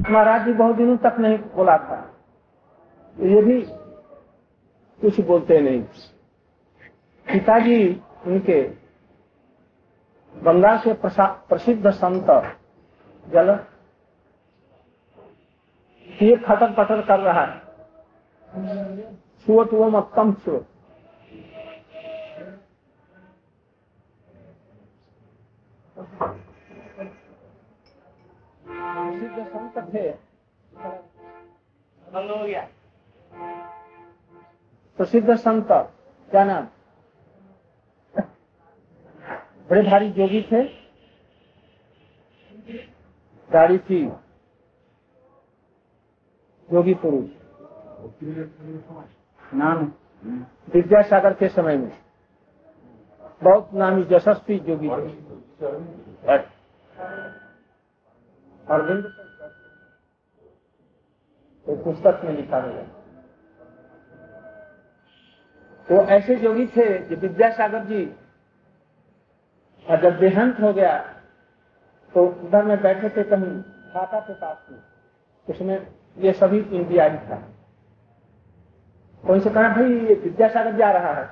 महाराज जी बहुत दिनों तक नहीं बोला था। ये भी कुछ बोलते नहीं। पिताजी उनके बंगाल के प्रसिद्ध संत जल ये खटर पटर कर रहा है। छुअट वो कम छुअट प्रसिद्ध संत थे प्रसिद्ध संत क्या नाम? बड़े भारी जोगी थे। गाड़ी थी। योगी पुरुष। नाम विद्यासागर के समय में। बहुत नामी यशस्वी जोगी थे। अरविंद तो पुस्तक में लिखा हुआ तो ऐसे जोगी थे जो विद्यासागर जी और जब देहांत हो गया तो उधर में बैठे थे कहीं खाता के पास में। उसमें ये सभी इंडिया ही था। कोई से कहा, भाई, ये विद्यासागर जा रहा है।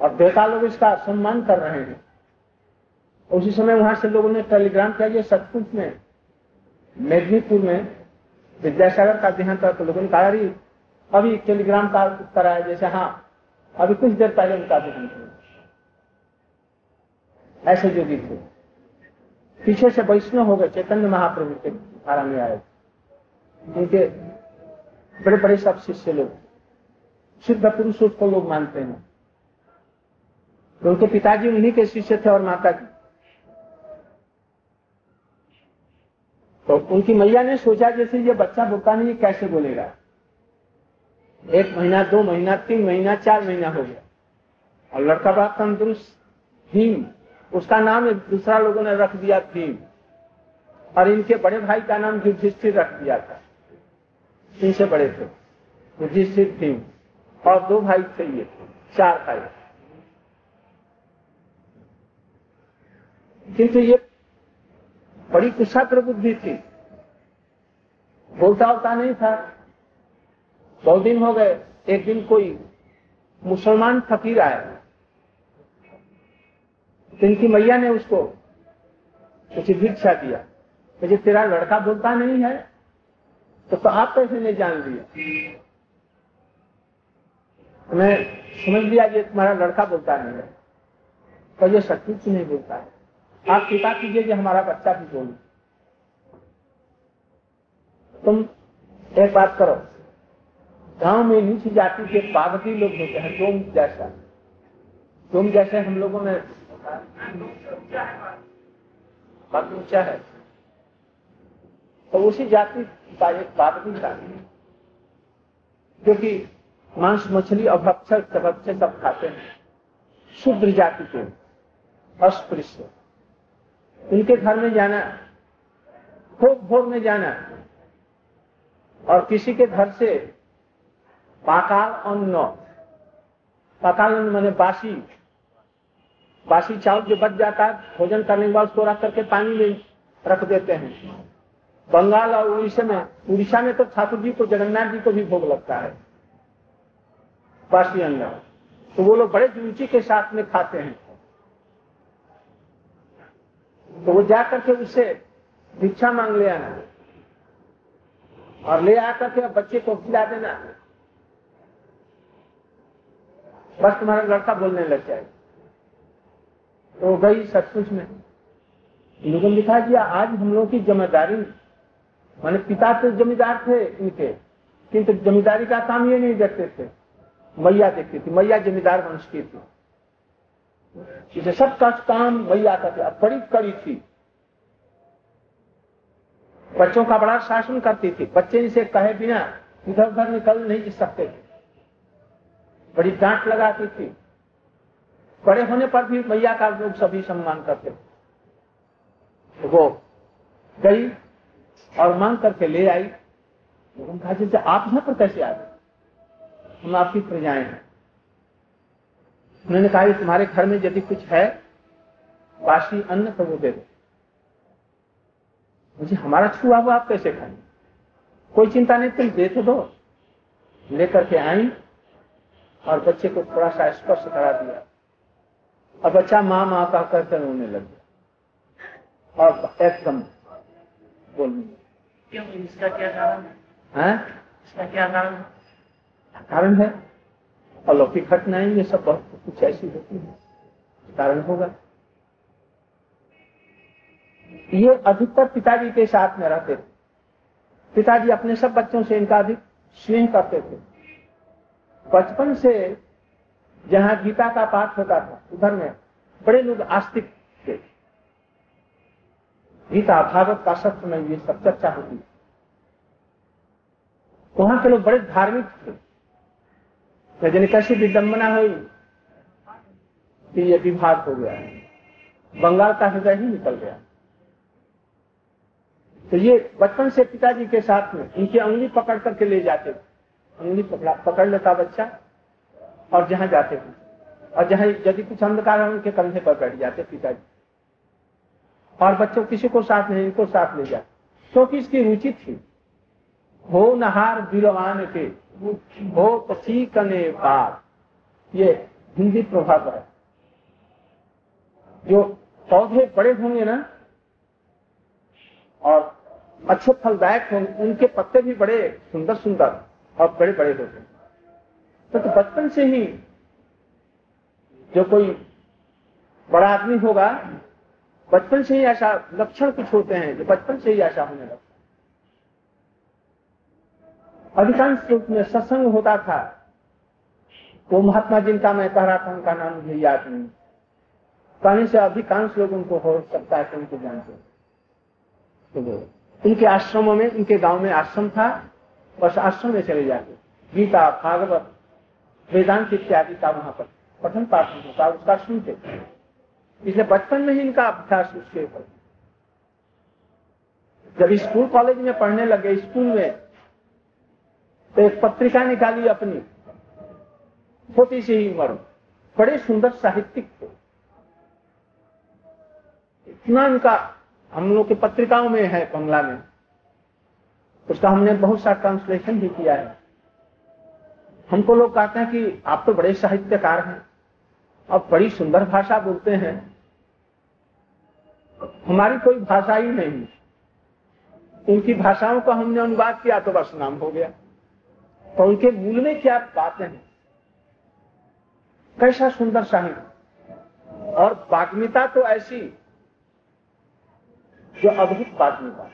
और देवता लोग इसका सम्मान कर रहे हैं। उसी समय वहाँ से लोगों ने टेलीग्राम किया सचमुच में, मेदनीपुर में विद्यासागर का देहांत तो लोगों ने कहा अरे अभी टेलीग्राम का उत्तर आया जैसे हाँ अभी कुछ देर पहले उनका देहांत हुआ ऐसे जोगी थे। पीछे से वैष्णव हो गए, चैतन्य महाप्रभु के धारा में आए। उनके बड़े बड़े सब शिष्य लोग। सिद्ध पुरुष को लोग मानते हैं। तो उनके पिताजी उन्हीं के शिष्य थे और माता जी तो उनकी मैया ने सोचा जैसे ये बच्चा बोलता नहीं कैसे बोलेगा? एक महीना, दो महीना, तीन महीना, चार महीना हो गया। और लड़का बड़ा तंदुरुस्त, भीम, उसका नाम दूसरा लोगों ने रख दिया, भीम। और इनके बड़े भाई का नाम युधिष्ठिर रख दिया था। इनसे बड़े थे। युधिष्ठिर, भीम। और दो भाई थे ये, चार भाई। किंतु ये बड़ी कुशाग्र बुद्धि थी। बोलता होता नहीं था। बहुत दिन हो गए एक दिन कोई मुसलमान फकीर आया। तो इनकी मैया ने उसको कुछ भिक्षा दिया। मुझे तेरा लड़का बोलता नहीं है तो, तो आप कैसे नहीं जान लिया तो मैं समझ लिया ये तुम्हारा लड़का बोलता नहीं है। तो ये सचमुच नहीं बोलता है। आप कृपा कीजिए कि हमारा बच्चा भी बोले। तुम एक बात करो। गाँव में नीच जाति के पागती लोग होते हैं, डोम जैसा। डोम जैसे हम लोगों बात ऊँचा है। तो उसी जाति का एक पागती था जो कि मांस, मछली और भक्षक सब खाते हैं। शुद्र जाति के। अस्पृश्य। उनके घर में जाना भोग भोग में जाना। और किसी के घर से पाकाल अन्न पाकाल अन्न मैंने बासी। बासी चावल जो बच जाता है, भोजन करने के बाद उसको रख करके पानी में रख देते हैं। बंगाल और उड़ीसा में उड़ीसा में तो ठाकुर जी को, जगन्नाथ जी को भी भोग लगता है। बासी अन्न तो वो लोग बड़े रुचि के साथ में खाते हैं। तो वो जा करके उससे भिक्षा मांग ले आना। और ले आकर के बच्चे को खिला देना। बस तुम्हारा लड़का बोलने लग जाए। तो गई सचमुच में। लोगों लिखा दिया आज हम लोगों की ज़िम्मेदारी माने पिता तो जमींदार थे इनके, किंतु जमींदारी का काम ये नहीं देखते थे। मैया देखती थी, मैया जमींदार वंश की थी। इसे सब का काम मैया था, बड़ी कड़ी थी। बच्चों का बड़ा शासन करती थी। बच्चे इसे कहे बिना इधर उधर निकल नहीं सकते। थे बड़ी डांट लगाती थी। बड़े होने पर भी मैया का लोग सभी सम्मान करते थे। तो वो गई और मांग करके ले आई। जैसे आप यहाँ पर कैसे आ गए? हम आपकी प्रजाएँ हैं। उन्होंने कहा कि तुम्हारे घर में यदि कुछ है बासी अन्न तो वो दे दो। मुझे हमारा छुआ हुआ आप कैसे खाएँगे? कोई चिंता नहीं तुम दे तो दो। लेकर के आई और बच्चे को थोड़ा सा स्पर्श करा दिया। और बच्चा माँ माँ का करके रोने लग गया। और एकदम बोलने क्यों? इसका क्या कारण है? हैं? इसका क्या कारण है? कारण है? अलौकिक घटनाएँ, ये सब बहुत कुछ ऐसी होती है। कारण होगा। ये अधिकतर पिताजी के साथ में रहते थे। पिताजी अपने सब बच्चों से इनका अधिक स्नेह करते थे। बचपन से जहाँ गीता का पाठ होता था, उधर में बड़े लोग आस्तिक थे। गीता, भागवत का सत्य में ये सब चर्चा होती वहाँ के लोग बड़े धार्मिक थे। लेकिन कैसी विडम्बना हुई कि ये विभाग हो गया। है बंगाल का हृदय ही निकल गया। तो ये बचपन से पिताजी के साथ में इनकी उंगली पकड़ करके ले जाते थे। उंगली पकड़ा, पकड़ लेता बच्चा और जहाँ जाते थे। और जहाँ यदि कुछ अंधकार है, उनके कंधे पर बैठ जाते पिताजी। और बच्चों किसी को साथ नहीं, इनको साथ ले जाते। क्योंकि तो इसकी रुचि थी। हो नहार बिरवान के हो पची कने बार। ये हिंदी प्रभाव है। जो पौधे बड़े होंगे ना और अच्छे फलदायक होंगे उनके पत्ते भी बड़े सुंदर सुंदर और बड़े बड़े होते हैं। तो, तो बचपन से ही जो कोई बड़ा आदमी होगा बचपन से ही ऐसा लक्षण कुछ होते हैं जो बचपन से ही ऐसा होने लगता अधिकांश रूप में सत्संग होता था। वो महात्मा जिनका मैं कह रहा था, उनका नाम मुझे याद नहीं। कहीं से अधिकांश लोग उनको हो सकता है उनको जानते तो उनके आश्रमों में, उनके गाँव में आश्रम था, बस आश्रम में चले जाते। गीता, भागवत, वेदांत इत्यादि का वहाँ पर पठन पाठन होता उसका सुनते। इसलिए बचपन में ही इनका अभ्यास उसके ऊपर। जब स्कूल कॉलेज में पढ़ने लगे, स्कूल में तो एक पत्रिका निकाली अपनी। छोटी सी ही उम्र बड़े सुंदर साहित्यिक थे। इतना इनका हम लोग की पत्रिकाओं में है बंगला में। उसका हमने बहुत सा ट्रांसलेशन भी किया है। हमको लोग कहते हैं कि आप तो बड़े साहित्यकार हैं। और बड़ी सुंदर भाषा बोलते हैं। हमारी कोई भाषा ही नहीं। उनकी भाषाओं का हमने अनुवाद किया तो बस नाम हो गया। तो उनके मूल में क्या बातें हैं? कैसा सुंदर साहित्य और बाग्मिता तो ऐसी जो अद्भुत बाग्मिता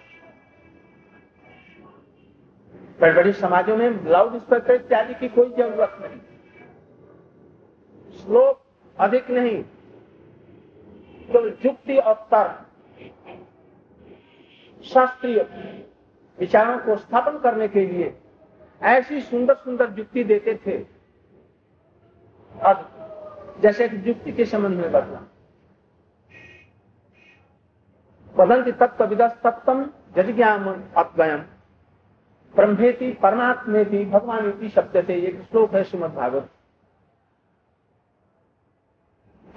बड़े बड़े समाजों में लाउड स्पीकर इत्यादि की कोई ज़रूरत नहीं। श्लोक अधिक नहीं तो युक्ति और तर्क, शास्त्रीय विचारों को स्थापन करने के लिए ऐसी सुंदर सुंदर युक्ति देते थे। अब जैसे कि युक्ति के संबंध में बदला। वदंती तत्व विदस तत्व जजज्ञान अद्वयम ब्रह्मेति परमात्मेति भगवान शब्द थे एक श्लोक है श्रीमद भागवत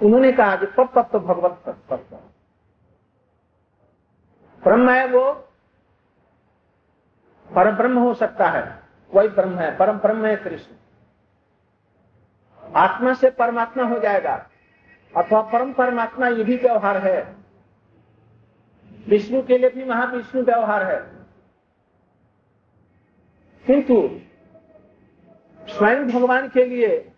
उन्होंने कहा कि तत्व भगवत तत्व ब्रह्म है वो, पर ब्रह्म हो सकता है। वही ब्रह्म है, परम ब्रह्म है कृष्ण। आत्मा से परमात्मा हो जाएगा। अथवा परम परमात्मा ये भी व्यवहार है। विष्णु के लिए भी महाविष्णु व्यवहार है। किंतु स्वयं भगवान के लिए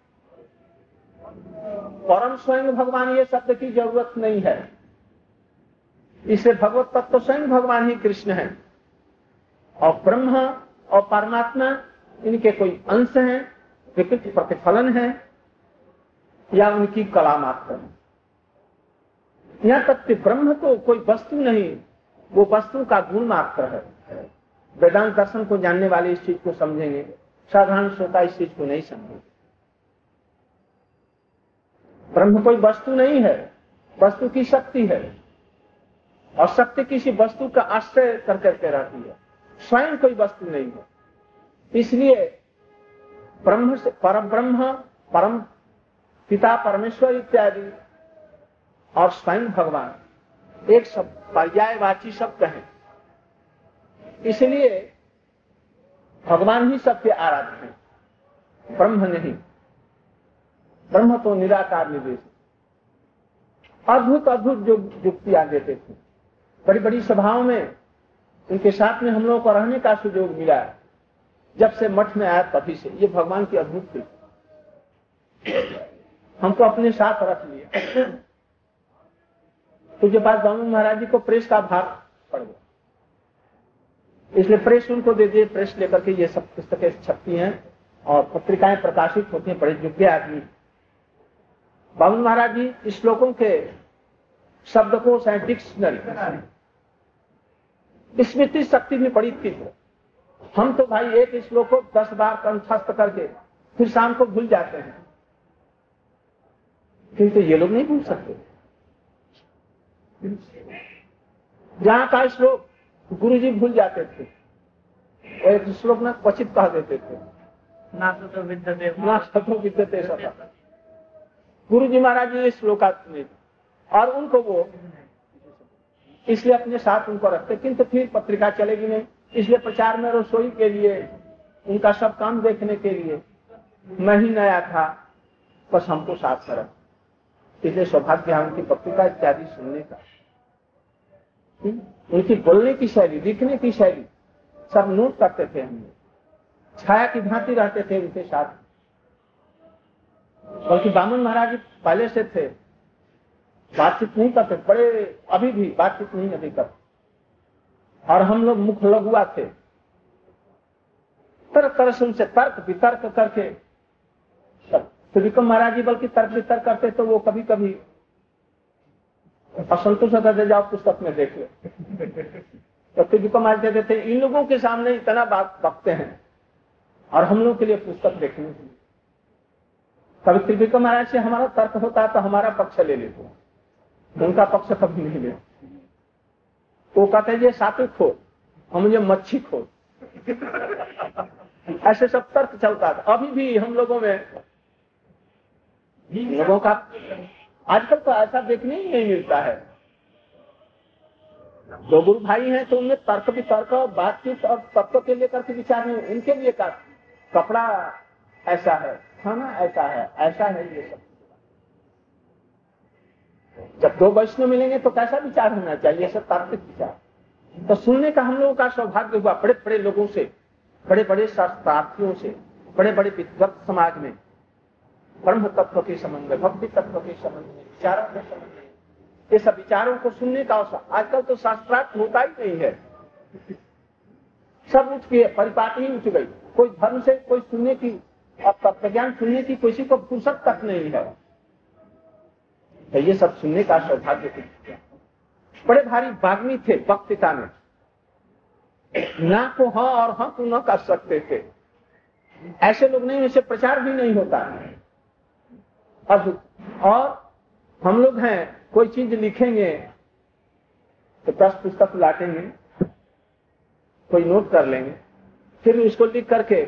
परम स्वयं भगवान ये शब्द की ज़रूरत नहीं है। इसे भगवत तत्व स्वयं भगवान ही कृष्ण है। और ब्रह्म और परमात्मा इनके कोई अंश है विकृत प्रतिफलन है, या उनकी कला मात्र है। यहाँ तक कि ब्रह्म तो कोई वस्तु नहीं, वो वस्तु का गुण मात्र है। वेदांत दर्शन को जानने वाले इस चीज़ को समझेंगे, साधारण श्रोता इस चीज़ को नहीं समझेंगे। ब्रह्म कोई वस्तु नहीं है, वस्तु की शक्ति है, और शक्ति किसी वस्तु का आश्रय कर करके रहती है। स्वयं कोई वस्तु नहीं है। इसलिए ब्रह्म से, परम ब्रह्म, परम पिता परमेश्वर इत्यादि और स्वयं भगवान, एक शब्द पर्यायवाची शब्द है। इसलिए भगवान ही सबके आराध्य हैं। ब्रह्म नहीं। ब्रह्म तो निराकार निवेश। अद्भुत अद्भुत जो युक्तियाँ देते थे। बड़ी बड़ी सभाओं में उनके साथ में हम लोगों को रहने का सुयोग मिला जब से मठ में आया तभी से। ये भगवान की अद्भुत थी हमको अपने साथ रख लिया। तुझे पास बामन महाराज जी को प्रेस का भार पड़ गया। इसलिए प्रेस उनको दे दिए। प्रेस लेकर के ये सब पुस्तकें छपती हैं और पत्रिकाएँ प्रकाशित होती हैं। बड़े योग्य आदमी बाबू महाराज जी, श्लोकों के शब्द को डिक्शनरी स्मृति शक्ति में बड़ी तीव्र हम तो भाई एक श्लोक को दस बार कंठस्थ करके फिर शाम को भूल जाते हैं। किंतु ये लोग नहीं भूल सकते। जहाँ का श्लोक गुरु जी भूल जाते थे एक श्लोक ना क्वचित कह देते थे। ना तो विद्यते ना सतो विद्यते गुरु जी महाराज ने श्लोकात में और उनको वो इसलिए अपने साथ उनको रखते, किंतु फिर पत्रिका चलेगी नहीं। इसलिए प्रचार में रसोई के लिए, उनका सब काम देखने के लिए, मैं ही नया था, बस हमको साथ रख। इसलिए सौभाग्य उनकी पत्रिका इत्यादि सुनने का। उनकी बोलने की शैली, लिखने की शैली, सब नोट करते थे हम छाया की भांति रहते थे उनके साथ। बल्कि बामन महाराज पहले से थे। बातचीत नहीं करते, बड़े अभी भी बातचीत नहीं अभी करते और हम लोग मुख लघुआ थे। तरह तरह से उनसे तर्क वितर्क करके त्रिविक्रम महाराज जी बल्कि तर्क वितर्क करते तो वो कभी कभी असंतोष दे जाओ पुस्तक में देख ले। तो त्रिविक्रम महाराज देते थे, इन लोगों के सामने इतना बात बकते हैं और हम लोग के लिए पुस्तक देखने कभी त्रिविक्रम महाराज से हमारा तर्क होता तो हमारा पक्ष ले लेते। उनका पक्ष कभी नहीं लेते वो कहते ये सातु खो और मुझे मच्छी खो ऐसे सब तर्क चलता था। अभी भी हम लोगों में लोगों का आजकल तो ऐसा देखने ही नहीं मिलता है। दो गुरु भाई हैं तो उनमें तर्क भी तर्क बातचीत और तत्व के लेकर के विचार नहीं उनके लिए कपड़ा ऐसा है, खाना ऐसा है ऐसा है ये सब। जब दो वैष्णव मिलेंगे तो कैसा विचार होना चाहिए? सब तार्किक विचार। तो सुनने का हम लोगों का सौभाग्य हुआ बड़े बड़े लोगों से, बड़े बड़े शास्त्रार्थियों से, बड़े बड़े विद्वत समाज में। ब्रह्म तत्व के संबंध में, भक्ति तत्व के संबंध में, विचारों के संबंध में। ये सब विचारों को सुनने का अवसर आजकल तो शास्त्रार्थ होता ही नहीं है। सब उठ के परिपाटी ही उठ गई। कोई धर्म से कोई सुनने की अब तत्व ज्ञान सुनने की किसी को फुर्सत तक नहीं है। तो ये सब सुनने का सौभाग्य बड़े भारी बागमी थे वक्तिता में। ना को हाँ और हाँ को न कर सकते थे। ऐसे लोग नहीं, ऐसे प्रचार भी नहीं होता। अब और हम लोग हैं, कोई चीज़ लिखेंगे तो दस पुस्तक लाटेंगे, कोई नोट कर लेंगे, फिर उसको लिख करके,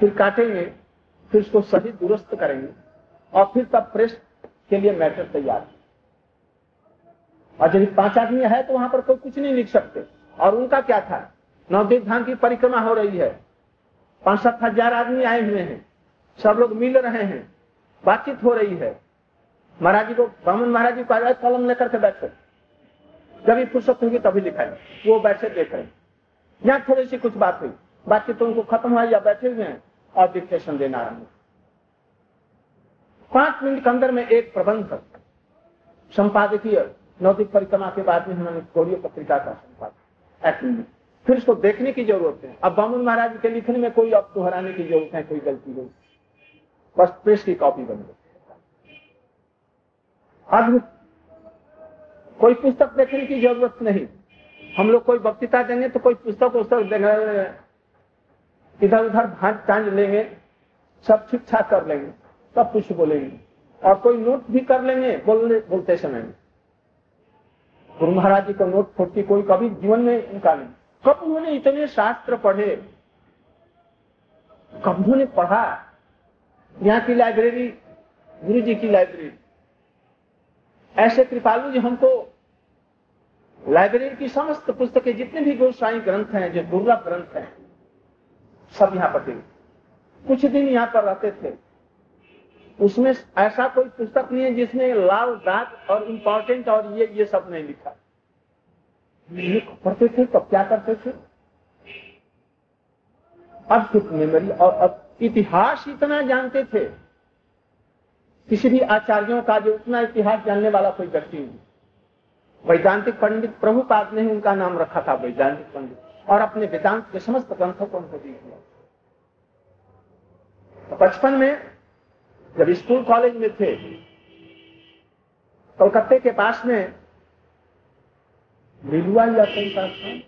फिर काटेंगे, फिर उसको सही दुरुस्त करेंगे, और फिर तब प्रेस के लिए मैटर तैयार और यदि पाँच आदमी है तो वहाँ पर कोई कुछ नहीं लिख सकते। और उनका क्या था? नवदीप धाम की परिक्रमा हो रही है। पाँच सात हज़ार आदमी आए हुए हैं। सब लोग मिल रहे हैं। बातचीत हो रही है। महाराज जी को, ब्राह्मण महाराज जी को कलम लेकर के बैठे। जब भी फुर्सत होगी तभी लिखाए वो बैठे, देख रहे यहाँ थोड़ी सी कुछ बात हुई। बातचीत तो उनको खत्म हुआ या बैठे हुए हैं। और डिक्टेशन देना आरंभ पाँच मिनट के अंदर में एक प्रबंध संपादकीय नौतिक परिक्रमा के बाद में उन्होंने कोरियो पत्रिका का संपादक। फिर इसको देखने की ज़रूरत है। अब बामुन महाराज के लिखने में कोई अब दोहराने की ज़रूरत है, कोई गलती नहीं। बस प्रेस की कॉपी बन गई। अब कोई पुस्तक देखने की ज़रूरत नहीं। हम लोग कोई वक्तृता देंगे तो कोई पुस्तक देंगे। इधर उधर भांज लेंगे, सब ठीक ठाक कर लेंगे। सब कुछ बोलेंगे। और कोई नोट भी कर लेंगे, बोलने, बोलते समय गुरु महाराज जी का नोट फोटती कोई कभी जीवन में उनका नहीं। कब उन्होंने इतने शास्त्र पढ़े? कब उन्होंने पढ़ा? यहाँ की लाइब्रेरी गुरु जी की लाइब्रेरी ऐसे कृपालु जी हमको लाइब्रेरी की समस्त पुस्तकें, जितने भी गोस्वाई ग्रंथ हैं, जो दुर्लभ ग्रंथ हैं, सब यहाँ पर थे कुछ दिन यहाँ पर रहते थे। उसमें ऐसा कोई पुस्तक नहीं है जिसमें लाल, दाग और इम्पोर्टेंट और ये ये सब नहीं लिखा। पढ़ते थे तब क्या करते थे? अब अद्भुत मेमोरी और अब इतिहास इतना जानते थे। किसी भी आचार्यों का जो उतना इतिहास जानने वाला कोई व्यक्ति नहीं। वैदांतिक पंडित प्रभुपाद ने उनका नाम रखा था, वैदांतिक पंडित। और अपने वेदांत के समस्त ग्रंथों को उनको दी दिया तो बचपन में जब स्कूल कॉलेज में थे, कलकत्ते के पास में लिलुआ या कई संस्थान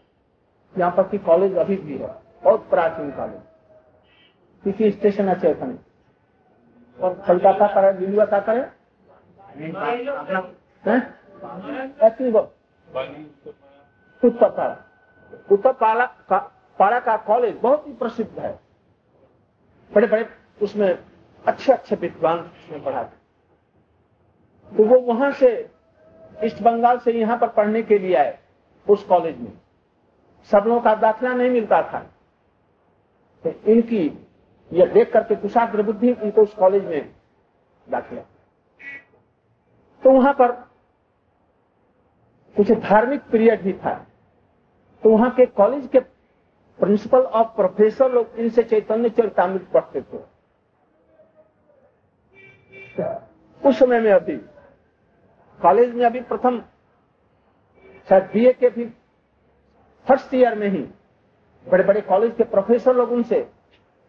यहाँ पर की कॉलेज अभी भी है, बहुत प्राचीन कॉलेज। किसी स्टेशन अच्छे एखने और कलकत्ता करे लिलुआ क्या करे? उत्तर पाड़ा उत्तर का कॉलेज बहुत ही प्रसिद्ध है। बड़े बड़े उसमें अच्छे अच्छे विद्वान उसमें पढ़ाते तो वो वहाँ से, ईस्ट बंगाल से यहाँ पर पढ़ने के लिए आए, उस कॉलेज में। सब लोगों का दाखिला नहीं मिलता था। तो इनकी यह देख करके कुशाग्र बुद्धि उनको उस कॉलेज में दाखिला। तो वहाँ पर कुछ धार्मिक पीरियड भी था। तो वहाँ के कॉलेज के प्रिंसिपल और प्रोफेसर लोग इनसे चैतन्य चरितमृत पढ़ते थे। उस समय में अभी कॉलेज में अभी प्रथम, शायद बीए के भी फ़र्स्ट ईयर में ही बड़े बड़े कॉलेज के प्रोफेसर लोग उनसे,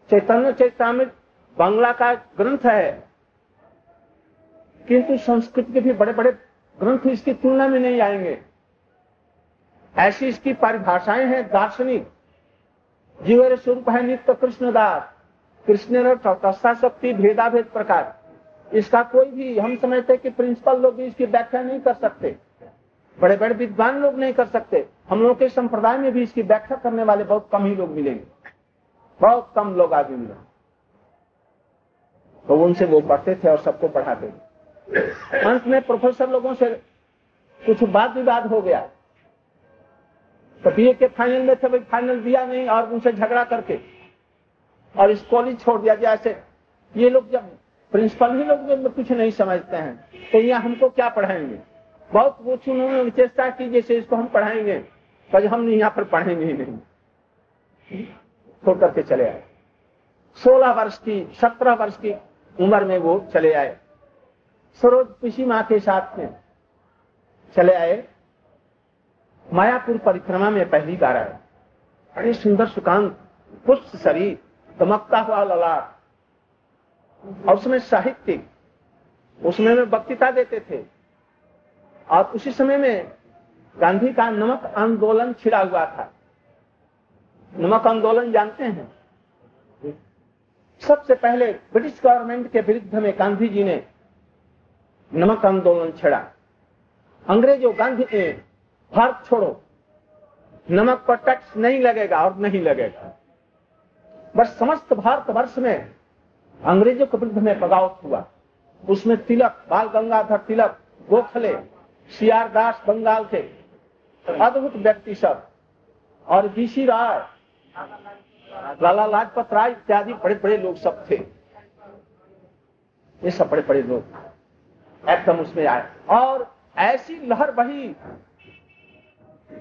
चैतन्य चैतामृत बांग्ला का ग्रंथ है। किंतु संस्कृत के भी बड़े बड़े ग्रंथ इसकी तुलना में नहीं आएँगे। ऐसी इसकी परिभाषाएँ हैं, दार्शनिक। जीवर स्वरूप है नित्य कृष्णदास। कृष्ण तस्ता शक्ति भेदाभेद प्रकार। इसका कोई भी, हम समझते कि प्रिंसिपल लोग भी इसकी व्याख्या नहीं कर सकते। बड़े बड़े विद्वान लोग नहीं कर सकते। हम लोग के संप्रदाय में भी इसकी व्याख्या करने वाले बहुत कम ही लोग मिलेंगे। बहुत कम लोग आगे मिले तो उनसे वो पढ़ते थे और सबको पढ़ाते थे। अंत में प्रोफेसर लोगों से कुछ बात विवाद हो गया। तो बीए के फाइनल में थे, भाई फाइनल दिया नहीं और उनसे झगड़ा करके। और इस कॉलेज छोड़ दिया। जैसे ये लोग जब प्रिंसिपल ही लोग कुछ नहीं समझते हैं। तो यहाँ हमको क्या पढ़ाएँगे? बहुत कुछ उन्होंने चेष्टा की, जैसे इसको हम पढ़ाएँगे। पर हम यहाँ पर पढ़ेंगे ही नहीं। छोड़ करके चले आए। सोलह वर्ष की, सत्रह वर्ष की उम्र में वो चले आए। सरोज पिसी माँ के साथ में चले आए। मायापुर परिक्रमा में पहली बार आए। बड़े सुंदर सुकांत पुष्ट शरीर, दमकता हुआ ललाट। और उसमें साहित्यिक उसमें में वक्तिता देते थे। और उसी समय में गांधी का नमक आंदोलन छिड़ा हुआ था। नमक आंदोलन जानते हैं? सबसे पहले ब्रिटिश गवर्नमेंट के विरुद्ध में गांधी जी ने नमक आंदोलन छेड़ा। अंग्रेज़ों, गांधी ने, भारत छोड़ो। नमक पर टैक्स नहीं लगेगा और नहीं लगेगा। बस समस्त भारत वर्ष में अंग्रेज़ों के विरुद्ध में बगावत हुआ। उसमें तिलक, बाल गंगाधर तिलक, गोखले सीआर दास बंगाल के अद्भुत व्यक्ति सब। और बीसी राय, लाला लाजपत राय इत्यादि बड़े बड़े लोग सब थे। ये सब बड़े बड़े लोग। एकदम उसमें आए। और ऐसी लहर बही,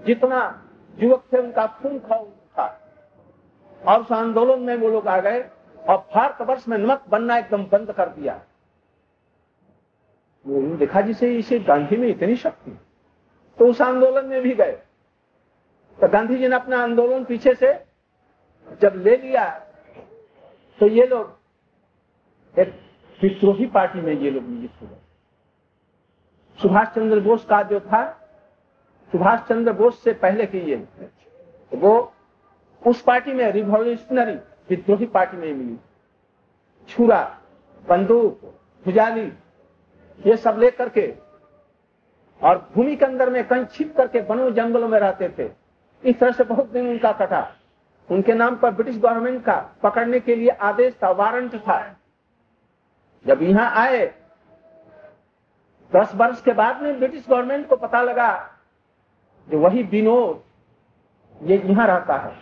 जितना युवक थे उनका खून था। और उस आंदोलन में वो लोग आ गए। और भारत वर्ष में नमक बनना एकदम बंद कर दिया। उन्होंने देखा जिसे इसे गांधी में इतनी शक्ति तो उस आंदोलन में भी गए। तो गांधी जी ने अपना आंदोलन पीछे से जब ले लिया तो ये लोग एक विद्रोही पार्टी में ये लोग नियुक्त हुए। सुभाष चंद्र बोस का जो था, सुभाष चंद्र बोस से पहले की ये वो उस पार्टी में रिवोल्यूशनरी विद्रोही पार्टी नहीं मिली। छुरा, बंदूक, भुजाली, ये सब लेकर के और भूमि के अंदर में कहीं छिप करके वनों जंगलों में रहते थे। इस तरह से बहुत दिन उनका कटा। उनके नाम पर ब्रिटिश गवर्नमेंट का पकड़ने के लिए आदेश था, वारंट था। जब यहाँ आए, दस वर्ष के बाद में ब्रिटिश गवर्नमेंट को पता लगा जो वही विनोद ये यहाँ रहता है।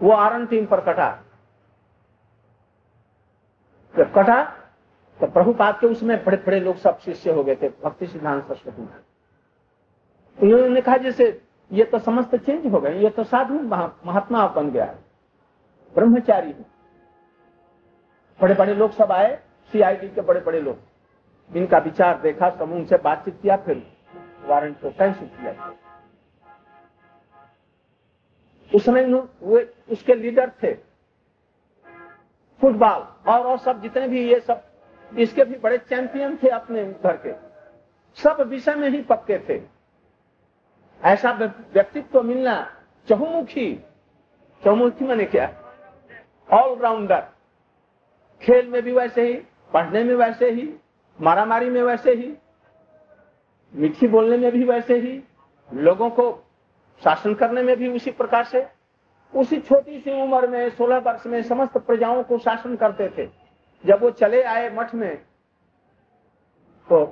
वो आरण टीम पर कटा। जब कटा तो प्रभुपाद के उसमें बड़े बड़े लोग सब शिष्य हो गए थे, भक्ति सिद्धांत सरस्वती में उन्होंने कहा जैसे, ये तो समस्त चेंज हो गए, ये तो साधु महात्मा बन गया है, ब्रह्मचारी है। बड़े बड़े लोग सब आए सीआईडी के बड़े बड़े लोग। इनका विचार देखा, समूह से बातचीत किया, फिर वारंट को कैंसिल किया। उस समय वो उसके लीडर थे। फुटबॉल और और सब जितने भी ये सब, इसके भी बड़े चैंपियन थे अपने घर के। सब विषय में ही पक्के थे। ऐसा व्यक्तित्व मिलना चहुमुखी चहुमुखी मैंने क्या? ऑलराउंडर खेल में भी वैसे ही, पढ़ने में वैसे ही, मारामारी में वैसे ही, मीठी बोलने में भी वैसे ही, लोगों को शासन करने में भी उसी प्रकार से। उसी छोटी सी उम्र में, सोलह वर्ष में समस्त प्रजाओं को शासन करते थे। जब वो चले आए मठ में तो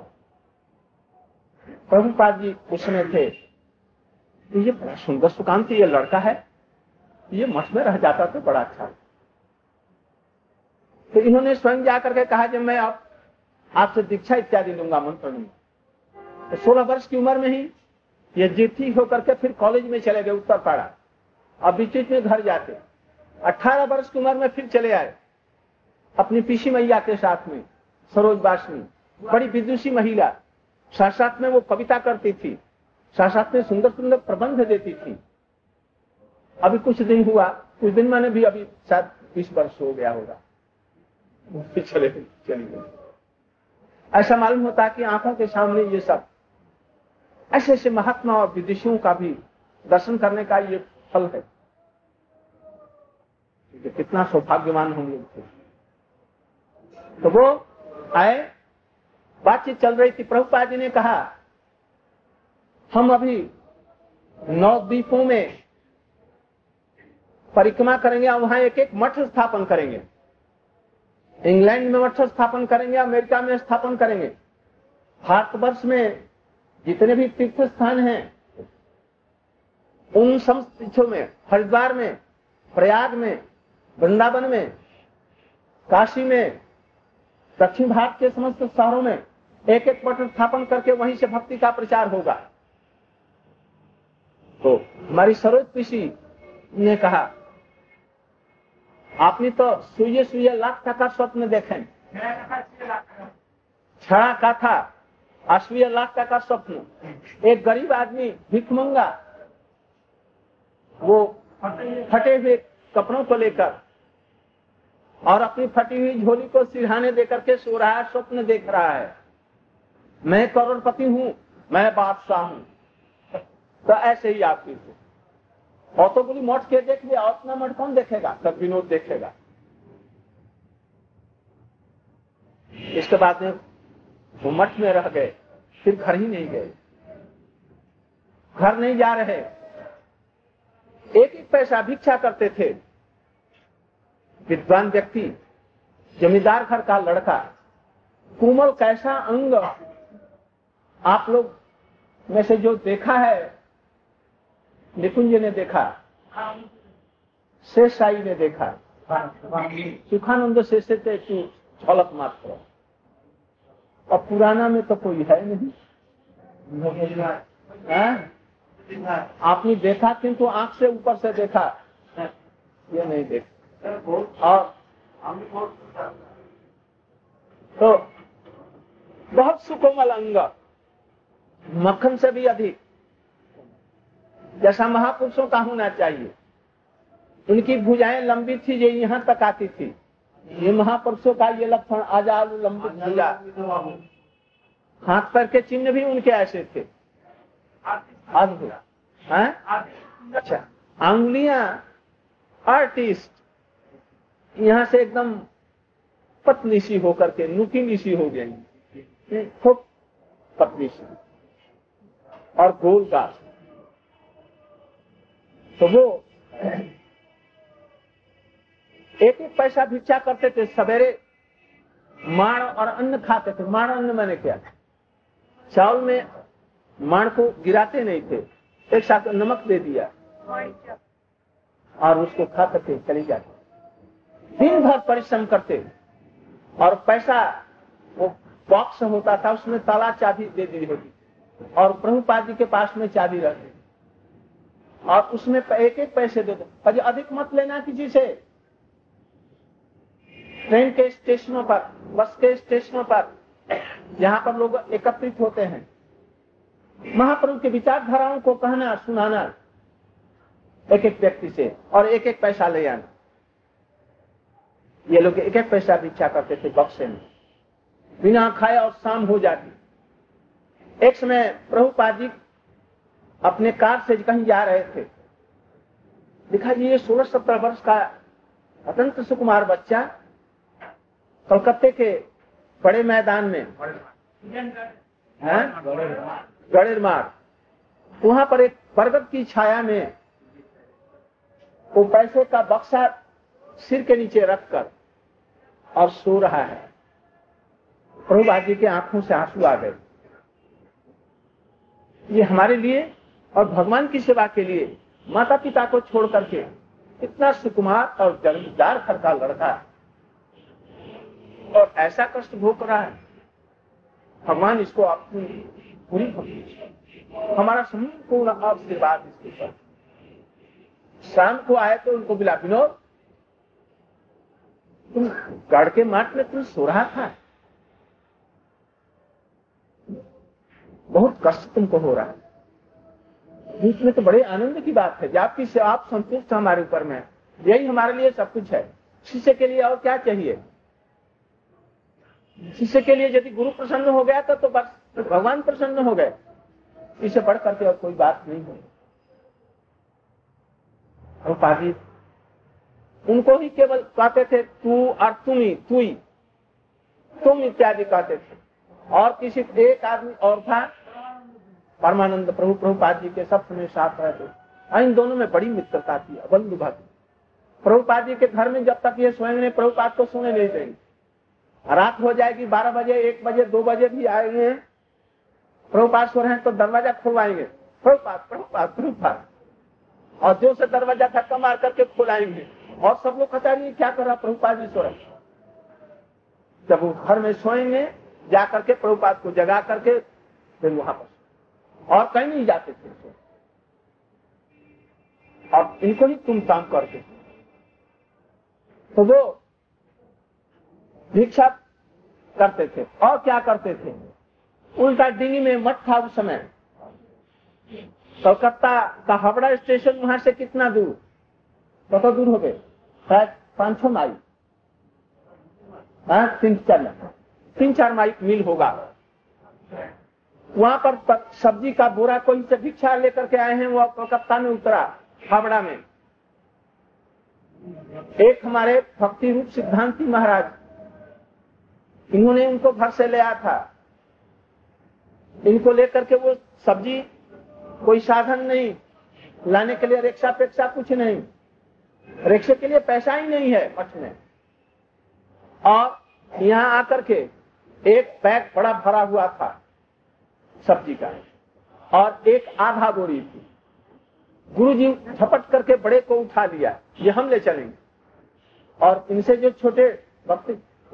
प्रभुपाद जी उसमें थे। ये बड़ा सुंदर सुकांत, ये लड़का है, ये मठ में रह जाता तो बड़ा अच्छा। तो इन्होंने स्वयं जाकर के कहा कि मैं आप, आपसे दीक्षा इत्यादि लूँगा, मंत्र तो सोलह वर्ष की उम्र में ही ये जीती होकर के फिर कॉलेज में चले गए उत्तर पाड़ा अब बीच बीच में घर जाते अठारह वर्ष की उम्र में फिर चले आए। अपनी पीसी मैया के साथ में, सरोज बासनी, बड़ी विदुषी महिला। साथ साथ में वो कविता करती थी। साथ साथ में सुंदर सुंदर प्रबंध देती थी। अभी कुछ दिन हुआ, कुछ दिन मैंने भी अभी शायद बीस वर्ष हो गया होगा। चले, चली गई। ऐसा मालूम होता कि आँखों के सामने ये सब ऐसे ऐसे महात्मा और विदेशियों का भी दर्शन करने का ये फल है। कितना सौभाग्यवान होंगे तो वो आए, बातचीत चल रही थी। प्रभुपा जी ने कहा, हम अभी नौ द्वीपों में परिक्रमा करेंगे और वहाँ एक एक मठ स्थापन करेंगे। इंग्लैंड में मठ स्थापन करेंगे, अमेरिका में स्थापन करेंगे। भारतवर्ष में जितने भी तीर्थ स्थान हैं उन तीर्थों में, हरिद्वार में, प्रयाग में, वृंदावन में, काशी में, दक्षिण भारत के समस्त शहरों में एक एक मठ स्थापन करके वहीं से भक्ति का प्रचार होगा। तो हमारी सरोज पिशी ने कहा, आपने तो सुइये सुइये लाख का स्वप्न देखे। छड़ा का था अश्वीय लाख का स्वप्न। एक गरीब आदमी भिकमंगा वो फटे हुए कपड़ों को लेकर और अपनी फटी हुई झोली को सिरहाने देकर के सो रहा है, स्वप्न देख रहा है। मैं करोड़पति हूँ, मैं बादशाह हूँ। तो ऐसे ही आप और तो बोली मठ के देख लिया और अपना मठ कौन देखेगा? सब विनोद देखेगा। इसके बाद में वो मठ में रह गए, फिर घर ही नहीं गए। घर नहीं जा रहे। एक एक पैसा भिक्षा करते थे। विद्वान व्यक्ति जमींदार घर का लड़का कोमल कैसा अंग आप लोग में से जो देखा है निकुंज ने देखा शेष साई ने देखा। सुखानंद शेष थे झलक मात्र और पुराना में तो कोई है नहीं। आपने देखा किंतु आँख से ऊपर से देखा। ये नहीं देख। और तो बहुत सुकोमल अंग, मक्खन से भी अधिक। जैसा महापुरुषों का होना चाहिए। उनकी भुजाएँ लंबी थी जो यहाँ तक आती थी। ये महापुरुषों का ये लक्षण आज़ाद लंबित भुजा। हाथ पैर के चिन्ह भी उनके ऐसे थे। अद्भुत अच्छा अंगुलियाँ आर्टिस्ट यहाँ से एकदम पतली सी होकर के नुकीली सी हो गई। खूब पतली सी और गोल गाछ तो वो एक एक पैसा भिक्षा करते थे? सवेरे माण और अन्न खाते थे। माण अन्न मैंने क्या चावल में माण को गिराते नहीं थे। एक साथ नमक दे दिया। और उसको खा करके चली जाती। दिन भर परिश्रम करते। और पैसा वो बॉक्स होता था, उसमें ताला चाबी दे दी होती। और प्रभुपाद जी के पास में चाबी रहती और उसमें एक एक पैसे दे दो। अधिक मत लेना किसी से। ट्रेन के स्टेशनों पर, बस के स्टेशनों पर, जहाँ पर लोग एकत्रित होते हैं। महाप्रभु के विचारधाराओं को कहना सुनाना एक एक व्यक्ति से और एक एक पैसा ले आना। ये लोग एक एक पैसा भी इच्छा करते थे बक्से में। बिना खाए और शाम हो जाती। एक समय प्रभुपाद जी अपने कार से कहीं जा रहे थे। दिखा जी ये सोलह सत्रह वर्ष का अत्यंत सुकुमार बच्चा कलकत्ते के बड़े मैदान में। गणेर मार्ग वहाँ पर एक बरगद की छाया में वो पैसे का बक्सा सिर के नीचे रखकर और सो रहा है। प्रभुपाद जी के आँखों से आँसू आ गए। ये हमारे लिए और भगवान की सेवा के लिए माता पिता को छोड़ करके इतना सुकुमार और जमींदार घर का लड़का और ऐसा कष्ट भोग रहा है। भगवान इसको अपनी पूरी हमारा संपूर्ण आशीर्वाद इसके ऊपर शाम को आए तो उनको बिला, विनोद, तुम गढ़ के माट में तुम सो रहा था? बहुत कष्ट तुमको हो रहा है। बीच में तो बड़े आनंद की बात है आपकी आप संतुष्ट हमारे ऊपर में यही हमारे लिए सब कुछ है। शिष्य के लिए और क्या चाहिए? शिष्य के लिए यदि गुरु प्रसन्न हो गया तो, तो बस भगवान प्रसन्न हो गए। इसे पढ़ करके और कोई बात नहीं हुई। उनको ही केवल कहते थे तू और तुम ही तू तुम इत्यादि कहते थे। और किसी एक आदमी और था परमानंद प्रभु प्रभुपाद जी के सब समय साथ रहते इन दोनों में बड़ी मित्रता थी बंधु भक्त प्रभुपाद जी के घर में जब तक ये स्वयं ने प्रभुपाद को सुने नहीं देंगे रात हो जाएगी, बारह बजे, एक बजे, दो बजे भी आएँगे। प्रभुपाद सो रहे हैं तो दरवाज़ा खुलवाएँगे। प्रभुपाद प्रभुपाद प्रभुपाद। और जो से दरवाज़ा धक्का मार करके खुलाएँगे। और सब लोग कहता नहीं क्या कर रहा प्रभुपाद जी सो रहे जब वो घर में सोएँगे, जा करके प्रभुपाद को जगा करके फिर वहाँ पर और कहीं नहीं जाते थे और इनको ही तुम काम करते तो वो भिक्षा करते थे। और क्या करते थे? उनका डिंगी में मठ था उस समय। कलकत्ता का हावड़ा स्टेशन वहाँ से कितना दूर? कत दूर हो गए। शायद पाँच छह माइल। हाँ, तीन चार तीन चार माइल मील होगा। वहाँ पर सब्ज़ी का बोरा कोई से भिक्षा लेकर के आए हैं वो कलकत्ता में उतरा हावड़ा में। एक हमारे भक्ति रूप सिद्धांति महाराज इन्होंने उनको घर से ले आया था। इनको लेकर के वो सब्ज़ी कोई साधन नहीं। लाने के लिए रिक्शा पेक्षा कुछ नहीं। रिक्शे के लिए पैसा ही नहीं है मठ में। और यहाँ आकर के एक बैग बड़ा भरा हुआ था सब्ज़ी का। और एक आधा बोरी थी। गुरु जी झपट करके बड़े को उठा लिया। ये हम ले चलेंगे। और इनसे जो छोटे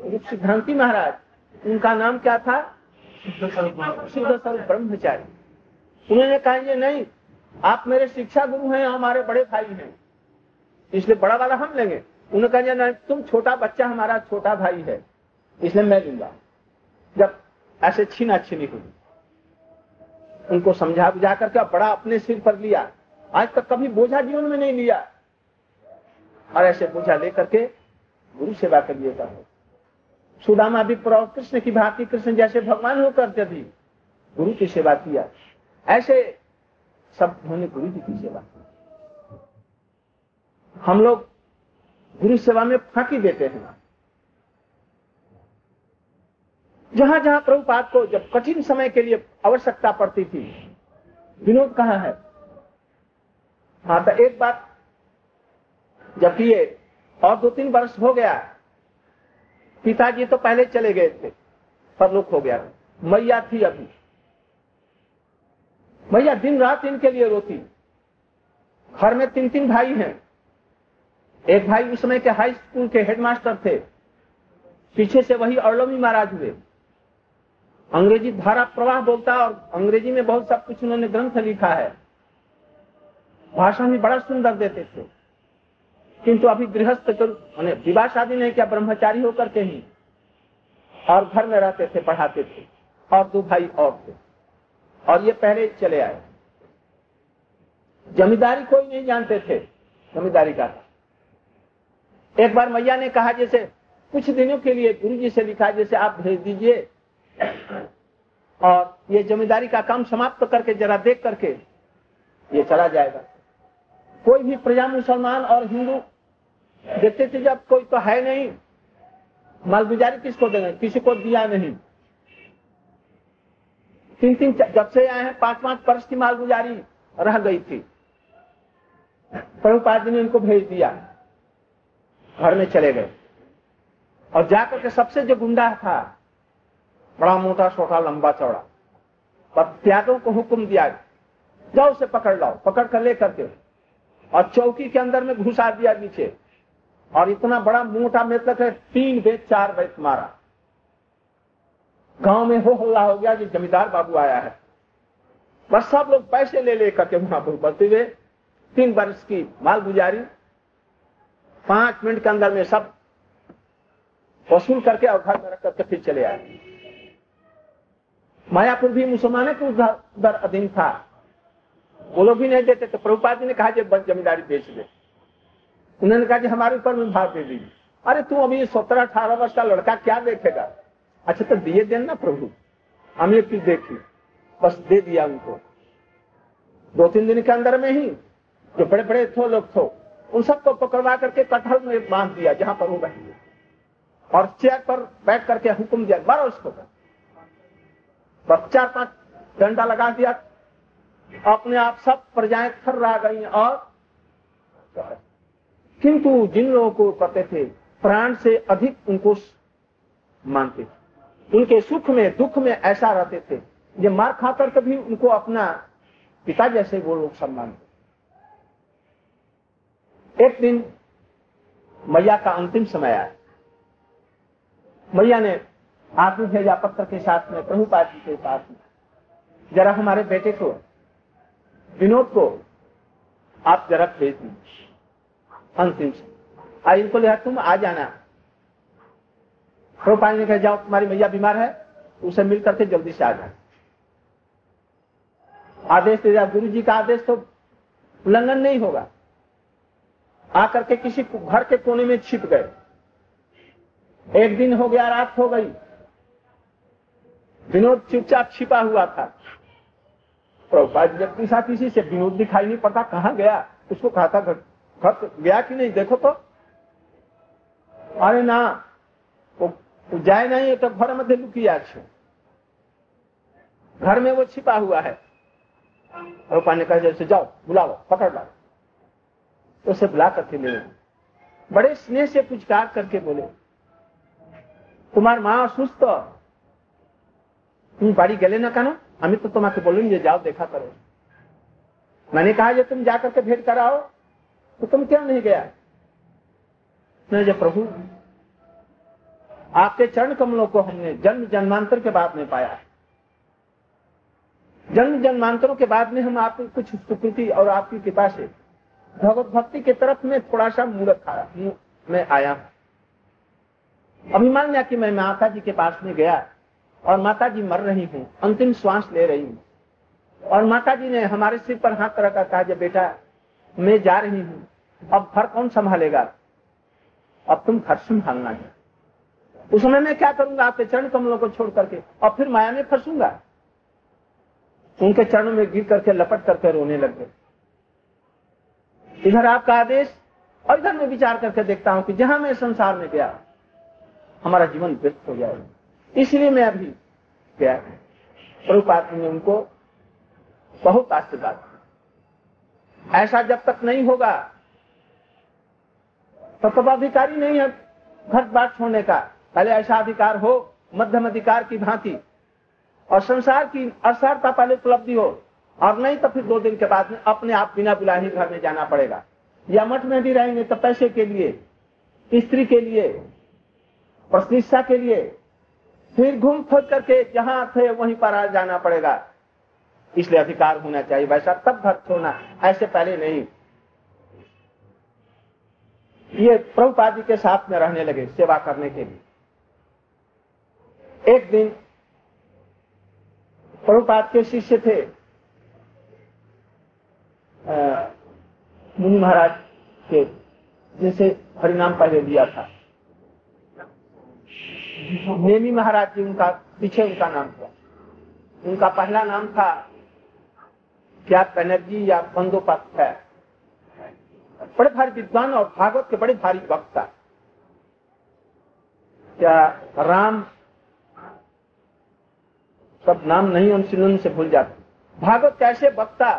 सिद्धांति महाराज, उनका नाम क्या था? शुद्ध स्वरूप ब्रह्मचारी। उन्होंने कहा, ये नहीं, आप मेरे शिक्षा गुरु हैं हमारे बड़े भाई हैं। इसलिए बड़ा वाला हम लेंगे। उन्होंने कहा नहीं, तुम छोटा बच्चा हमारा छोटा भाई है, इसलिए मैं दूँगा। जब ऐसे छीना छीनी हुई, उनको समझा बुझा करके बड़ा अपने सिर पर लिया। आज तक कभी बोझा जीवन में नहीं लिया। और ऐसे बोझा लेकर के गुरु सेवा कर करिएगा सुदामा भी प्रभु कृष्ण की भांति कृष्ण जैसे भगवान हो करते थे। गुरु की सेवा किया ऐसे सब उन्होंने गुरु जी की सेवा की। हम लोग गुरु सेवा में फांकी देते हैं। जहाँ जहाँ प्रभुपाद को जब कठिन समय के लिए आवश्यकता पड़ती थी, विनोद कहा है? हाँ तो एक बात, जब ये और दो तीन वर्ष हो गया पिताजी तो पहले चले गए थे परलोक हो गया। मैया थी अभी। मैया दिन रात इनके लिए रोती। घर में तीन तीन भाई हैं। एक भाई उस समय के हाई स्कूल के हेडमास्टर थे। पीछे से वही अरलोमी महाराज हुए। अंग्रेज़ी धारा प्रवाह बोलता और अंग्रेज़ी में बहुत सब कुछ उन्होंने ग्रंथ लिखा है। भाषण भी बड़ा सुंदर देते थे। किंतु अभी गृहस्थ तो विवाह शादी नहीं, किया ब्रह्मचारी होकर के ही? और घर में रहते थे, पढ़ाते थे, और दो भाई और थे। और ये पहले चले आए। जमींदारी कोई नहीं जानते थे, जमींदारी का। था एक बार मैया ने कहा, जैसे कुछ दिनों के लिए गुरु जी से लिखा, जैसे आप भेज दीजिए। और ये जमींदारी का काम समाप्त करके, जरा देख करके ये चला जाएगा। कोई भी प्रजा मुसलमान और हिंदू देखते थे जब कोई तो है नहीं, मालगुजारी किसको देंगे? किसी को दिया नहीं। तीन तीन जब से आए हैं, पाँच पाँच वर्ष की मालगुजारी रह गई थी। प्रभुपाद ने इनको भेज दिया। घर में चले गए। और जाकर के सबसे जो गुंडा था, बड़ा मोटा, छोटा, लंबा, चौड़ा, पर त्यागों को हुक्म दिया, जाओ उसे पकड़ लाओ। पकड़ कर ले करके और चौकी के अंदर में घुसा दिया नीचे। और इतना बड़ा मोटा मेतक है, तीन बेच चार बेच मारा गाँव में हो हल्ला हो गया कि जमींदार बाबू आया है। बस सब लोग पैसे ले लेकर के वहाँ पर बढ़ते हुए, तीन वर्ष की माल गुजारी। पाँच मिनट के अंदर में सब वसूल करके और घर में रख करके फिर चले आए। मायापुर भी मुसलमानों के उधर अधीन था? वो लोग भी नहीं देते तो प्रभुपाद जी ने कहा जमींदारी बेच दे। उन्होंने कहा कि हमारे ऊपर में भाव दे दीजिए। अरे, तू अभी सत्रह, अठारह वर्ष का लड़का क्या देखेगा? अच्छा तो दिए देना प्रभु। हम एक चीज़ देखी। बस दे दिया उनको। दो तीन दिन के अंदर में ही जो बड़े बड़े थो लोग थो, उन सबको पकड़वा करके कटहल में बाँध दिया, जहाँ पर वो बैठे और चेयर पर बैठ करके हुक्म दिया बारह उसको। बस चार पाँच डंडा लगा दिया अपने आप सब प्रजाएँ थर रह गई और किंतु जिन लोगों को कहते थे, प्राण से अधिक उनको मानते थे। उनके सुख में, दुख में ऐसा रहते थे। जो मार खाकर कभी उनको अपना पिता जैसे वो लोग सम्मान एक दिन मैया का अंतिम समय आया। मैया ने आदमी भेजा पत्र के साथ में, प्रभुपाद जी के पास में, जरा हमारे बेटे को विनोद को आप जरा भेज दीजिए। अंतिम से। आज इनको लिया तुम आ जाना। प्रभुपाद ने कहा, जाओ, तुम्हारी मैया बीमार है, उसे मिल करके जल्दी से आ जाए आदेश दे गुरु जी का आदेश तो उल्लंघन नहीं होगा। आकर के किसी घर के कोने में छिप गए। एक दिन हो गया, रात हो गई। विनोद चुपचाप छिपा हुआ था। प्रभुपाद व्यक्ति साथ किसी से विनोद दिखाई नहीं पड़ता, कहा गया? उसको कहा था, घर गया कि नहीं? देखो तो। अरे ना, वो जाए नहीं तो घर मध्य लुकिया घर में वो छिपा हुआ है। रूपा ने कहा, जैसे जाओ, बुलाओ, पकड़ लो तो उसे बुला करके ले बड़े स्नेह से पुचकार करके बोले, तुम्हार माँ सुस्त। तुम बाड़ी गले ना कहना अमित तो तुम्हारे बोलेंगे जाओ देखा करो। मैंने कहा जो तुम जाकर के भेंट कराओ। तो तुम क्यों नहीं गया? मैं जब प्रभु, आपके चरण कमलों को हमने जन्म जन्मांतर के बाद में पाया। जन्म जन्मांतरों के बाद में हम आपकी कुछ स्वीकृति और आपकी कृपा से भगवत भक्ति की तरफ़ में थोड़ा सा आया मैं आया। अभिमान लिया कि मैं माता जी के पास में गया। और माता जी मर रही हूँ, अंतिम श्वास ले रही हूँ। और माता जी ने हमारे सिर पर हाथ रखा कहा, जब बेटा, मैं जा रही हूँ, अब घर कौन संभालेगा? अब तुम घर संभालना है। उस समय मैं क्या करूँगा? आपके चरण कमलों को छोड़ करके, और फिर माया में फंसूँगा? उनके चरणों में गिर करके, लपट करके रोने लग गए। इधर आपका आदेश, और इधर मैं विचार करके देखता हूँ कि जहाँ मैं संसार में गया, हमारा जीवन व्यस्त हो जाएगा। इसलिए मैं अभी गया प्रभुपाद ने उनको बहुत आशीर्वाद ऐसा जब तक नहीं होगा तो तब अधिकारी नहीं है घट बाट छोड़ने का। पहले ऐसा अधिकार हो, मध्यम अधिकार की भांति, और संसार की असरता पहले उपलब्धि हो, और नहीं तो फिर दो दिन के बाद में अपने आप बिना बुलाए ही घर में जाना पड़ेगा। या मठ में भी रहेंगे तो पैसे के लिए, स्त्री के लिए प्रतिष्ठा के लिए फिर घूम फिर करके जहाँ थे वहीं पर आ जाना पड़ेगा। इसलिए अधिकार होना चाहिए, वैसा तब भक्त होना, ऐसे पहले नहीं। ये प्रभुपाद जी के साथ में रहने लगे सेवा करने के लिए। एक दिन प्रभुपाद के शिष्य थे। मुनि महाराज के, जिसे हरिनाम पहले दिया था। नेमी महाराज जी, उनका पीछे उनका नाम था। उनका पहला नाम था क्या बनर्जी या बंदोपाध्याय। बड़े भारी विद्वान और भागवत के बड़े भारी वक्ता क्या राम, सब नाम नहीं अनुशीलन से भूल जाते। भागवत कैसे वक्ता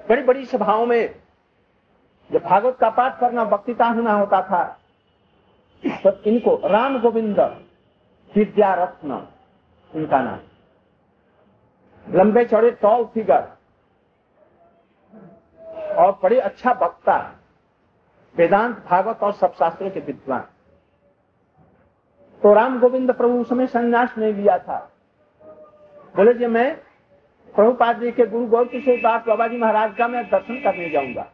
बड़ी बड़ी सभाओं में जब भागवत का पाठ करना वक्तिता होना होता था तो इनको राम गोविंद विद्या रत्न इनका नाम। लंबे चौड़े टॉल फिगर और बड़े अच्छा वक्ता वेदांत, भागवत और सब शास्त्रों के विद्वान। तो राम गोविंद प्रभु उस समय संन्यास नहीं लिया था। बोले, जी, मैं प्रभुपाद जी के गुरु गौर किशोर दास बाबा जी महाराज का मैं दर्शन करने जाऊँगा।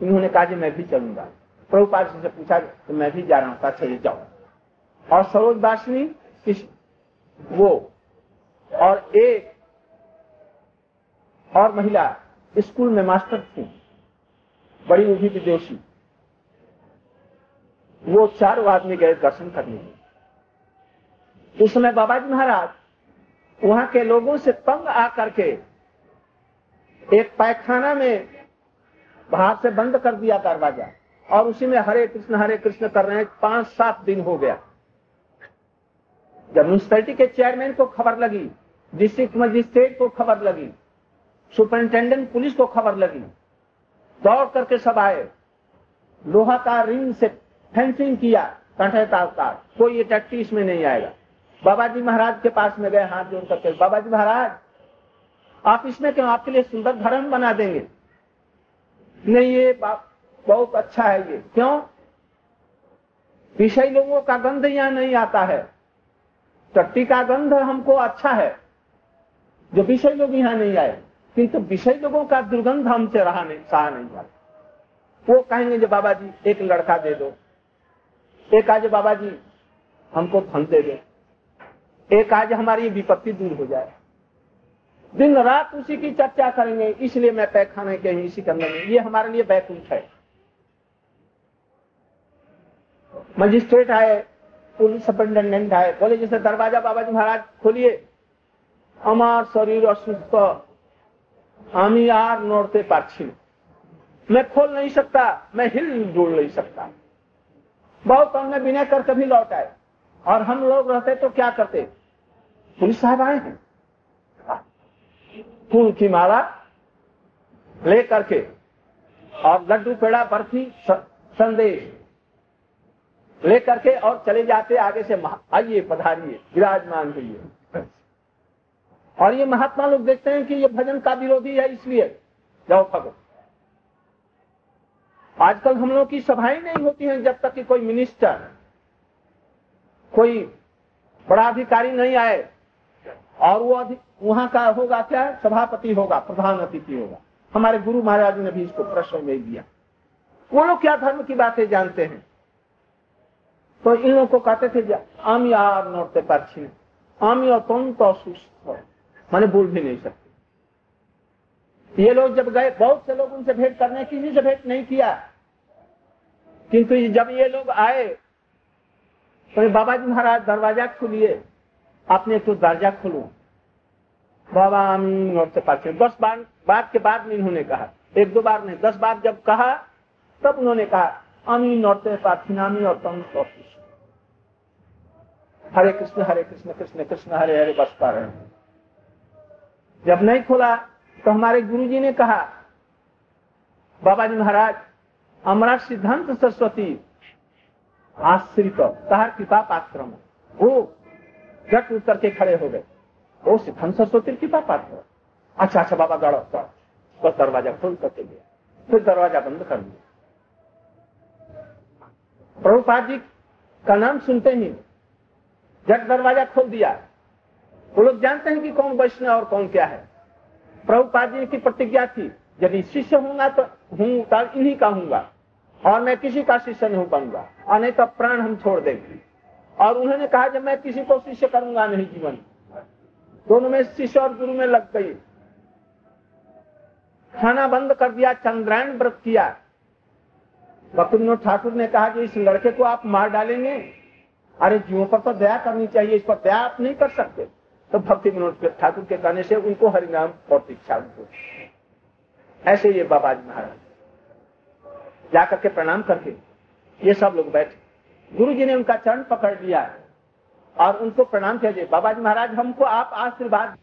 इन्होंने कहा, जी, मैं भी चलूँगा। प्रभुपाद जी से पूछा तो मैं भी जा रहा हूँ चलिए जाओ। और सरोज दासनी किस वो, और एक, और महिला, स्कूल में मास्टर थी, बड़ी उठी विदेशी वो चारों आदमी गए दर्शन करने। उस समय बाबा जी महाराज, वहाँ के लोगों से तंग आकर के, एक पैखाना में बाहर से बंद कर दिया दरवाज़ा, और उसी में हरे कृष्ण हरे कृष्ण कर रहे हैं, पाँच सात दिन हो गया। जब म्यूनिसपैलिटी के चेयरमैन को खबर लगी डिस्ट्रिक्ट मजिस्ट्रेट को खबर लगी सुपरिंटेंडेंट पुलिस को खबर लगी, दौड़ करके सब आए। लोहा का रिंग से फेंसिंग किया, कंठे कोई ये टैक्टी इसमें नहीं आएगा। बाबा जी महाराज के पास में गए, हाथ जोड़ करके बाबा जी महाराज, आप इसमें क्यों आपके लिए सुंदर धर्म बना देंगे? नहीं, ये बहुत अच्छा है ये। क्यों? विषय लोगों का गंध यहाँ नहीं आता है। टट्टी का गंध हमको अच्छा है, जो विषय लोग यहाँ नहीं आए, किंतु विषय लोगों का दुर्गंध हमसे रहा नहीं, सहा नहीं जाता वो कहेंगे जो बाबा जी एक लड़का दे दो। एक आज बाबा जी हमको धन दे दो। एक आज हमारी विपत्ति दूर हो जाए। दिन रात उसी की चर्चा करेंगे, इसलिए मैं पैखाने के इसी करने में ये हमारे लिए बैकुंठ है। मजिस्ट्रेट आए पुलिस सुपरिटेंडेंट आए बोले जैसे दरवाजा बाबा जी महाराज खोलिए हमार शरीर असुस्थ আমি আর नोड़ते पाछी मैं खोल नहीं सकता मैं हिल जुड़ नहीं सकता बहुत हमने बिना कर कभी लौट आए और हम लोग रहते तो क्या करते पुलिस साहब आए हैं फूल की माला ले करके और लड्डू पेड़ा बर्फी संदेश ले करके और चले जाते आगे से आइए पधारिए, विराजमान हुई और ये महात्मा लोग देखते हैं कि ये भजन का विरोधी है, इसलिए जाओ भगो। आजकल हम लोग की सभाएँ नहीं होती हैं जब तक कि कोई मिनिस्टर कोई बड़ा अधिकारी नहीं आए। और वो वहाँ का होगा क्या? सभापति होगा, प्रधान अतिथि होगा। हमारे गुरु महाराज ने भी इसको प्रश्न में दिया। वो लोग क्या धर्म की बातें जानते हैं? लोगों को कहते थे आमी आर नोटते पाछी आमी और तुम तो सुस्त मैंने बोल भी नहीं सकते। ये लोग जब गए, बहुत से लोग उनसे भेंट करने किसी से भेंट नहीं किया? किंतु जब ये लोग आए तो बाबा जी महाराज दरवाज़ा खोलिए, आपने तो दरजा खोलो। बाबा और से पाचे दस बार, बात के बाद में इन्होंने कहा। एक दो बार नहीं, दस बार जब कहा, तब उन्होंने कहा अमीन और से पाथिनामी और तम हरे कृष्ण हरे कृष्ण कृष्ण कृष्ण हरे हरे बस पा रहे जब नहीं खोला तो हमारे गुरु जी ने कहा बाबा जी महाराज हमारा सिद्धांत सरस्वती आश्रित तहार कृपा पात्र वो झट उतर के खड़े हो गए वो सिद्धांत सरस्वती कृपा पात्र अच्छा अच्छा बाबा गढ़ो तो दरवाज़ा खोल करके गया फिर दरवाज़ा बंद कर दिया प्रभुपाद जी का नाम सुनते ही जब दरवाज़ा खोल दिया। वो लोग जानते हैं कि कौन वैष्णव और कौन क्या है। प्रभुपाद जी की प्रतिज्ञा थी, यदि शिष्य हूँगा तो हूँ तो इन्हीं का हूँगा और मैं किसी का शिष्य नहीं बनूँगा और नहीं तो प्राण हम छोड़ देंगे। और उन्होंने कहा, जब मैं किसी को शिष्य करूँगा नहीं जीवन। दोनों में शिष्य और गुरु में लग गई। खाना बंद कर दिया, चंद्रायण व्रत किया। भक्ति ठाकुर ने कहा कि इस लड़के को आप मार डालेंगे। अरे जीवों पर तो दया करनी चाहिए, इस पर दया आप नहीं कर सकते। तो भक्ति विनोद ठाकुर के कहने से उनको हरिनाम और दीक्षा ऐसे ये बाबा जी महाराज। जाकर के प्रणाम करके ये सब लोग बैठे। गुरु जी ने उनका चरण पकड़ लिया और उनको प्रणाम किया बाबा जी महाराज, हमको आप आशीर्वाद